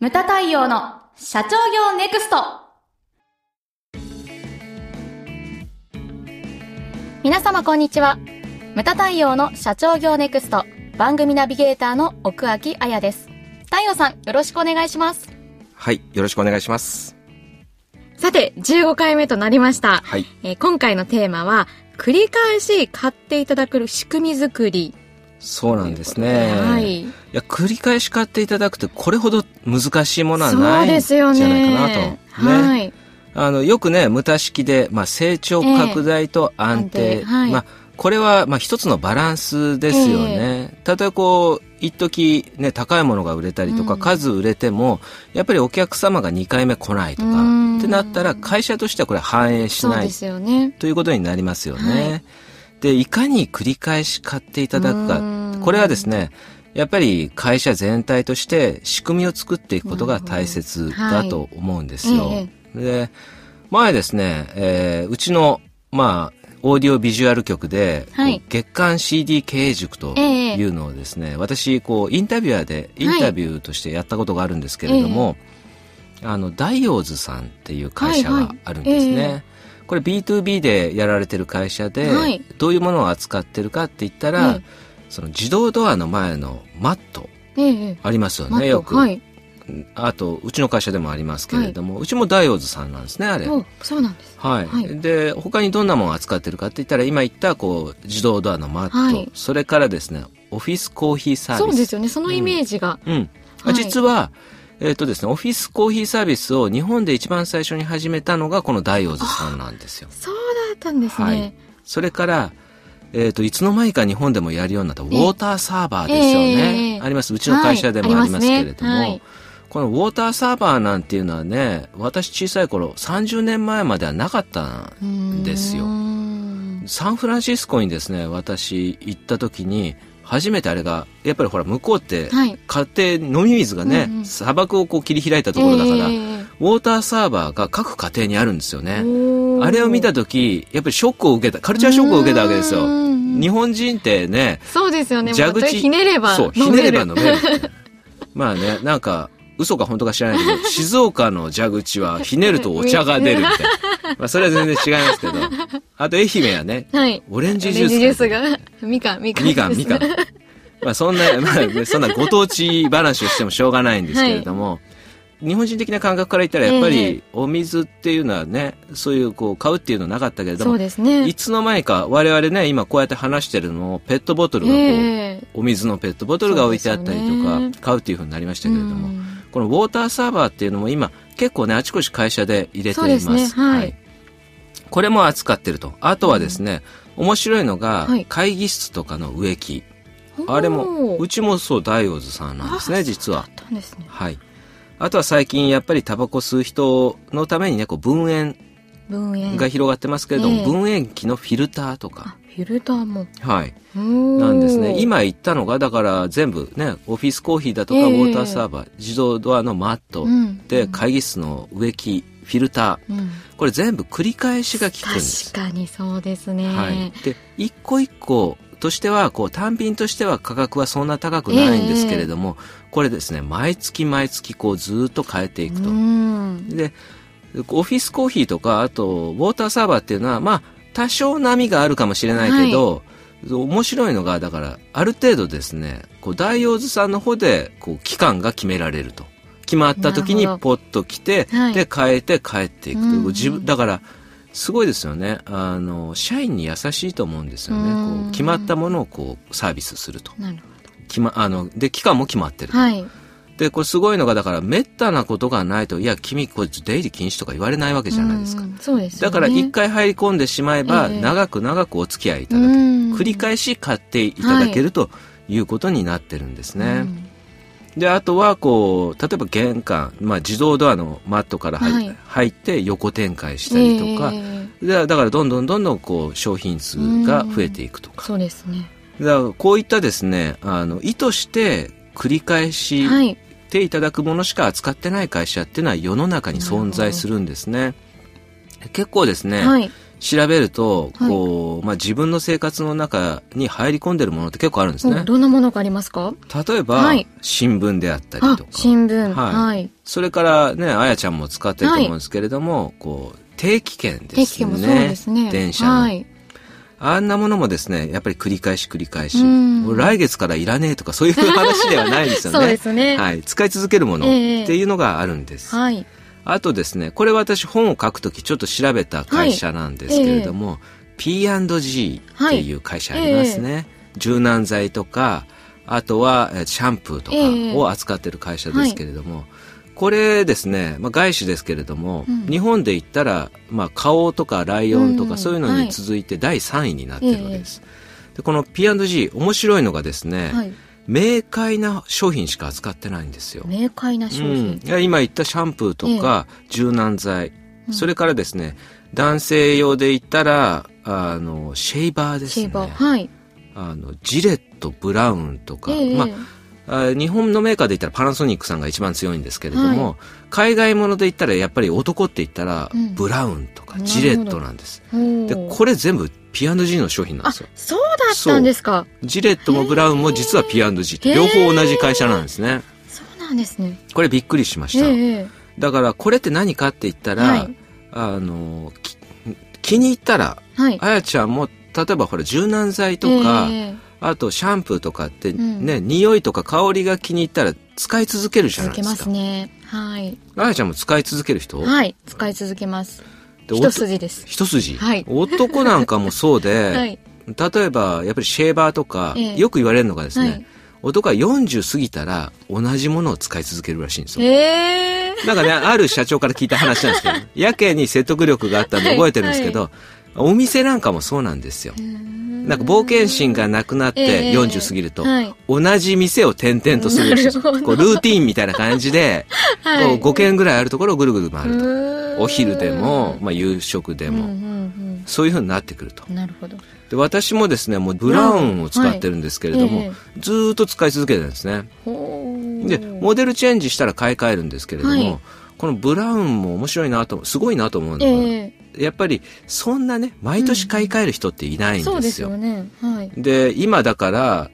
ムタ太陽の社長業ネクスト皆様こんにちは。ムタ太陽の社長業ネクスト番組ナビゲーターの奥脇彩です。太陽さん、よろしくお願いします。はい、よろしくお願いします。さて、15回目となりました。はい。えー今回のテーマは、繰り返し買っていただく仕組み作り。そうなんですね。はい。いや、繰り返し買っていただくって、これほど難しいものはないんじですよゃないね。かなと。ね。はい。あの、よくね、無駄式で、まあ、成長拡大と安定。ええ安定はいまあ、これは、まあ、一つのバランスですよね。たとえこう、一時ね、高いものが売れたりとか、うん数売れても、やっぱりお客様が2回目来ないとか、うんってなったら、会社としてはこれ反映しないそうですよね。ということになりますよね。はいで、いかに繰り返し買っていただくか。うん。これはですね、やっぱり会社全体として仕組みを作っていくことが大切だと思うんですよ。えで、前ですね、えーうちの、まあ、オーディオビジュアル局で、はい。月間 CD 経営塾とええ。いうのをですね、私、こう、インタビュアーで、インタビューとしてやったことがあるんですけれども、あの、ダイオーズさんっていう会社があるんですね。はいはいえこれ B2B でやられてる会社で、はい。どういうものを扱ってるかって言ったら、ええその自動ドアの前のマットえええ。ありますよね、よく。はい。あと、うちの会社でもありますけれども、うちもダイオーズさんなんですね、あれ。おそうなんです。はい、はい。で他にどんなものを扱ってるかって言ったら今言ったこう自動ドアのマット、はい。それからですねオフィスコーヒーサービス。そうですよね。そのイメージが。うん。はい。実はえっ、とですねオフィスコーヒーサービスを日本で一番最初に始めたのがこのダイオーズさんなんですよ。そうだったんですはい。ね。それからえっ、といつの間にか日本でもやるようになったウォーターサーバーですよね、ええあります。うちの会社でもありますけれども、はい。このウォーターサーバーなんていうのはね私小さい頃30年前まではなかったんですよ。サンフランシスコにですね、私行った時に、初めてあれが、やっぱりほら向こうって、はい家庭飲み水がね、うんうん砂漠をこう切り開いたところだから、ええウォーターサーバーが各家庭にあるんですよね。あれを見た時、やっぱりショックを受けた、カルチャーショックを受けたわけですよ。うん日本人ってね、そうですよね。蛇口ひねればそう、ひねれば飲める。まあね、なんか、嘘か本当か知らないけど、静岡の蛇口はひねるとお茶が出るみたいな。まあそれは全然違いますけど。あと愛媛はね、はい。オレンジオジュースかレンジジュースが、みかん、みかん。みかん、みかん。まあそんな、まあそんなご当地話をしてもしょうがないんですけれども、日本人的な感覚から言ったらやっぱえりお水っていうのはね、そういうこう買うっていうのはなかったけれどそうも、ですね。いつの間にか我々ね、今こうやって話してるのをペットボトルがこう、ええお水のペットボトルが置いてあったりとか買うっていうふうになりましたけれども、うんこのウォーターサーバーっていうのも今結構ね、あちこち会社で入れています。ですねはいこれも扱ってると。あとはですね、面白いのがはい、会議室とかの植木。あれも、うちもそう、ダイオーズさんなんですね、実は。ね。はい。あとは最近やっぱりタバコ吸う人のためにね、こう分煙分煙。が広がってますけれども、ええ分煙機のフィルターとあか、、フィルターも。はい。ななんですね。今言ったのが、だから全部ね、オフィスコーヒーだとか、ええウォーターサーバー、自動ドアのマット、うんで、会議室の植木、フィルター、うん、これ全部繰り返しが効くんです。確かにそうですね。はい。で、一個一個としては、こう、単品としては価格はそんな高くないんですけれども、これですね、毎月毎月こうずっと変えていくと。うん。で、オフィスコーヒーとか、あと、ウォーターサーバーっていうのは、まあ、多少波があるかもしれないけど、面白いのが、だから、ある程度ですね、こう、ダイオーズさんの方で、こう、期間が決められると。決まった時にポッと来て、はいで、変えて帰っていくという、自分、だから、すごいですよね。あの、社員に優しいと思うんですよね。うんこう決まったものをこう、サービスすると。なるほ決ま、あの、で、期間も決まってるど。。はい。で、これすごいのが、だから、めったなことがないと、いや、君、これ出入り禁止とか言われないわけじゃないですか。うんそうですよね。だから、一回入り込んでしまえば、ええ長く長くお付き合いいただける。うん繰り返し買っていただけるということになってるんですね。うんで、あとは、こう、例えば玄関、まあ、自動ドアのマットから入,、はい入って横展開したりとか、ええでだから、どんどんどんどん、こう、商品数が増えていくとか。そうですね。だから、こういったですね、あの、意図して繰り返し、はい。ていただくものしか扱ってない会社っていうのは世の中に存在するんですね。結構ですね、はい。調べると、こう、まあ、自分の生活の中に入り込んでるものって結構あるんですねお。どんなものがありますか？例えば、はい新聞であったりあとか。、新聞。はいはい。それからね、あやちゃんも使ってると思うんですけれども、こう、定期券ですね。定期券もそうですね。電車の。はい。あんなものもですね、やっぱり繰り返し繰り返し。来月からいらねえとかそういう話ではないですよね。そうですねはい。使い続けるものっええていうのがあるんです。はい。あとですね、これ私本を書くときちょっと調べた会社なんですけれども、P&G っていう会社ありますね。柔軟剤とか、あとはえーシャンプーとええかを扱ってる会社ですけれども、これですね、まあ、外資ですけれども、うん日本で言ったら、まあ、花王とかライオンとうんかそういうのに続いて第3位になってるわけです。でこの P&G 面白いのがですね、はい。明快な商品しか扱ってないんですよ。明快な商うん品。いや今言ったシャンプーとか柔軟剤、それからですね男性用で言ったらあのシェイバーですねシェーバー。はい。あのジレットブラウンとか、ええまああ日本のメーカーで言ったらパナソニックさんが一番強いんですけれども、海外もので言ったらやっぱり男って言ったら、うん。ブラウンとかジレットなんです。おー。でこれ全部 P&G の商品なんあですよ、そうだったんですか。ジレットもブラウンも実は P&G 両方同じ会社なんですね。そうなんですね。これびっくりしました、ええだからこれって何かって言ったら、はい。あのき気に入ったらはい。あやちゃんも例えばほら柔軟剤とか、ええあとシャンプーとかってんね、匂いとか香りが気に入ったら使い続けるじゃな続けますいですか。ね。はい。あやちゃんも使い続ける人、はい。使い続けます。で一筋です。一筋、はい男なんかもそうで、はい。例えばやっぱりシェーバーとか、ええよく言われるのがですね、はい男は40過ぎたら同じものを使い続けるらしいんですよ。ええなんかね、ある社長から聞いた話なんですけど、やけに説得力があったんで覚えてるんですけど、お店なんかもそうなんですよ。なんか冒険心がなくなってええ40過ぎると、はい同じ店を転々とするこうルーティーンみたいな感じで、はいこう5軒ぐらいあるところをぐるぐる回ると。るお昼でも、まあ、夕食でも、そういう風になってくると。うん。なるほど。で私もですね、もうブラウンを使ってるんですけれども、ずーっと使い続けてるんですね。で、モデルチェンジしたら買い替えるんですけれども、はいこのブラウンも面白いなと、すごいなと思うのが、えやっぱりそんなね、毎年買い替える人っていないんえそうですですよ。よね。はい。で、今だから、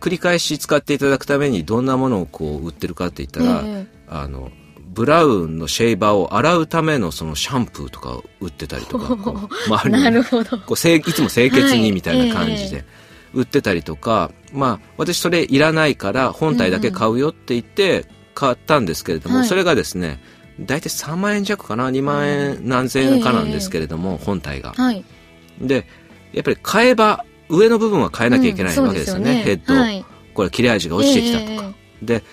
繰り返し使っていただくためにどんなものをこう売ってるかって言ったら、えあの、ブラウンのシェーバーを洗うためのそのシャンプーとかを売ってたりとか、こう周りになるほど。こう清いつも清潔にみたいな感じはいで売ってたりとか、まあ私それいらないから本体だけ買うよって言って買ったんですけれども、はいそれがですね、大体3万円弱かな、2万円何千円かなんですけれども、本体が。はい。で、やっぱり買えば上の部分は変えなきゃいけないうんわけですよね、ヘッド。はい。これ切れ味が落ちてきたとか。えで、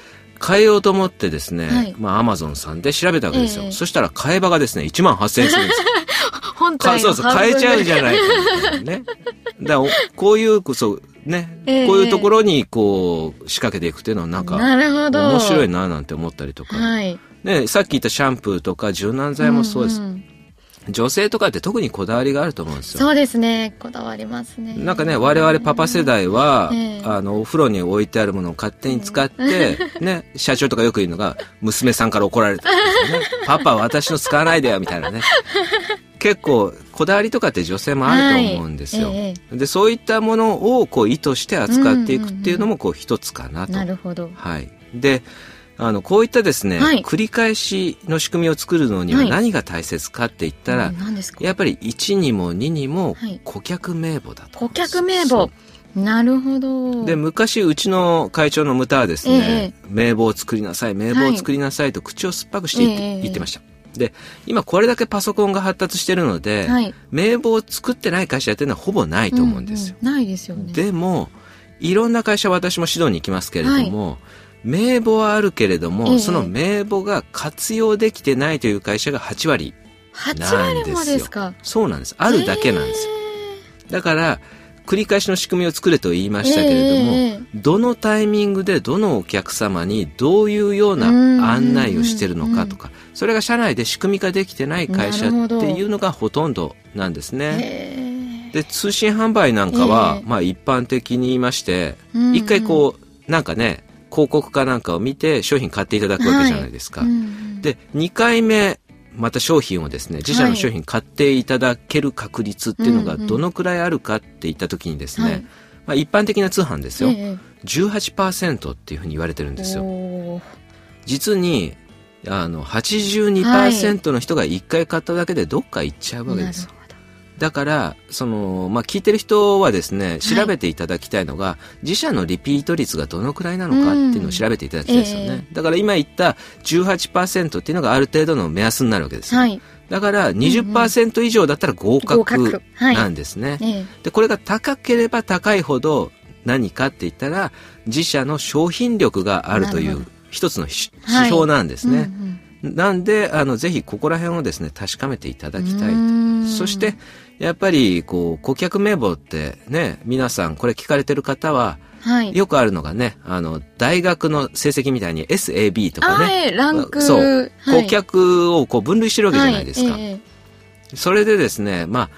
変えようと思ってですね、はいまあアマゾンさんで調べたわけですよ。ええそしたら買え場がですね、1万8000円するんですよ。本体そうそう、変えちゃうじゃないかね。だこういう、そう、ね、ええこういうところにこう、仕掛けていくっていうのはなんか。面白いななんて思ったりとか。はい。ね、さっき言ったシャンプーとか柔軟剤もそうです。んん女性とかって特にこだわりがあると思うんですよ。そうですね。こだわりますね。なんかね、我々パパ世代は、ええあの、お風呂に置いてあるものを勝手に使って、ね、社長とかよく言うのが、娘さんから怒られたんですよね。パパ私の使わないでよ、みたいなね。結構、こだわりとかって女性もあると思うんですよ。はいえで、そういったものを、こう、意図して扱っていくっていうのも、こう、一つかなと。なるほど。はい。で、あの、こういったですね、はい繰り返しの仕組みを作るのにははい何が大切かって言ったら、うん何ですか？やっぱり1にも2にもはい顧客名簿だと。顧客名そ簿。なるほど。うで、昔、うちの会長のムタはですね、名簿を作りなさい、名簿を作りなさいと口を酸っぱくして言って,、ええ言ってました。で、今これだけパソコンが発達してるので、はい名簿を作ってない会社っていうのはほぼないと思うんですよ。うんうんないですよね。でも、いろんな会社私も指導に行きますけれども、名簿はあるけれども、ええその名簿が活用できてないという会社が8割。8割もですか？そうなんです。あるだけなんですよ。だから、繰り返しの仕組みを作れと言いましたけれども、ええどのタイミングでどのお客様にどういうような案内をしてるのかとか、それが社内で仕組み化できてない会社っていうのがほとんどなんですね。へで、通信販売なんかはえ、えまあ一般的に言いまして、一回こう、なんかね、広告かなんかを見て商品買っていただくわけじゃないですか。ーうんで、2回目、また商品をですね自社の商品買っていただける確率っていうのがどのくらいあるかっていった時にですね、はい。まあ、一般的な通販ですよ、え18%っていうふうに言われてるんえですよ。実にあの82%の人が1回買っただけでどっか行っちゃうわけですなるほどだからその、まあ、聞いてる人はですねい調べていただきたいのが、自社のリピート率がどのくらいなのかっていうのを調べていただきたいですよね、えだから今言った18%っていうのがある程度の目安になるわけですよ、はい。だから20%以上だったら合合格。なんですね、ええ。でこれが高ければ高いほど何かって言ったら自社の商品力があるという一つの指標なんですね、うんうんなんであのぜひここら辺をですね確かめていただきたいうーんそしてやっぱりこう顧客名簿ってね皆さんこれ聞かれてる方ははい。よくあるのがねあの大学の成績みたいに SAB とかあねええランク。そう。はい。顧客をこう分類してるわけじゃないですか、はいえそれでですねまあ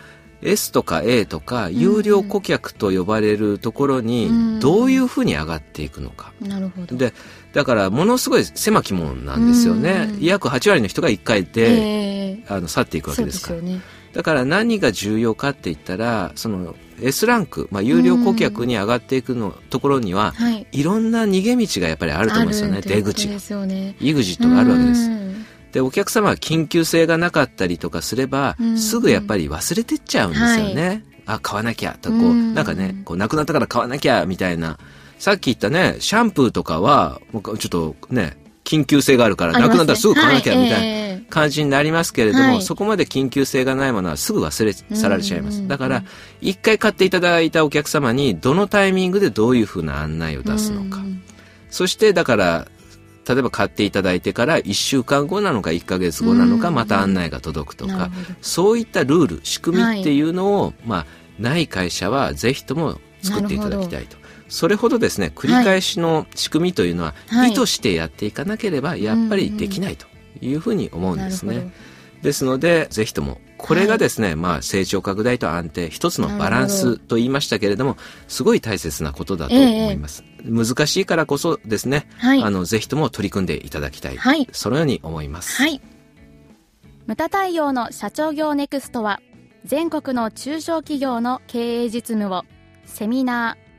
S とか A とか有料顧客と呼ばれるところにうん。どういうふうに上がっていくのか、えなるほど。でだからものすごい狭き門なんですよね、うん。約8割の人が1回で、ええあの去っていくわけですから。そうですよね。だから何が重要かって言ったらその S ランク、まあ、有料顧客に上がっていくのところには、はい。いろんな逃げ道がやっぱりあると思うんですよね出口が。ですよね。EXIT があるわけです。うん。でお客様は緊急性がなかったりとかすれば、うんすぐやっぱり忘れてっちゃうんですよね、あ買わなきゃとこう、うん。なんかねこうなくなったから買わなきゃみたいな。さっき言ったねシャンプーとかはもうちょっとね緊急性があるからなくなったらすぐ買わなきゃみたいな、感じになりますけれども、はい。そこまで緊急性がないものはすぐ忘れ去られちゃいます。うん。だから、一回買っていただいたお客様に、どのタイミングでどういうふうな案内を出すのか。うん。そして、だから、例えば買っていただいてから1週間後なのか1ヶ月後なのか、うん。また案内が届くとか。そういったルール、仕組みっていうのを、まあ、ない会社はぜひとも作っていただきたいと。それほどですね、繰り返しの仕組みというのは、はい意図してやっていかなければ、やっぱりできないというふうに思うんですね。ですので、ぜひとも、これがですね、まあ、成長拡大と安定、一つのバランスと言いましたけれども、すごい大切なことだと思います。難しいからこそですね、はいあの、ぜひとも取り組んでいただきたい。はいそのように思います。はい。ムタ太陽の社長業ネクストは全国の中小企業の経営実務をセミナー、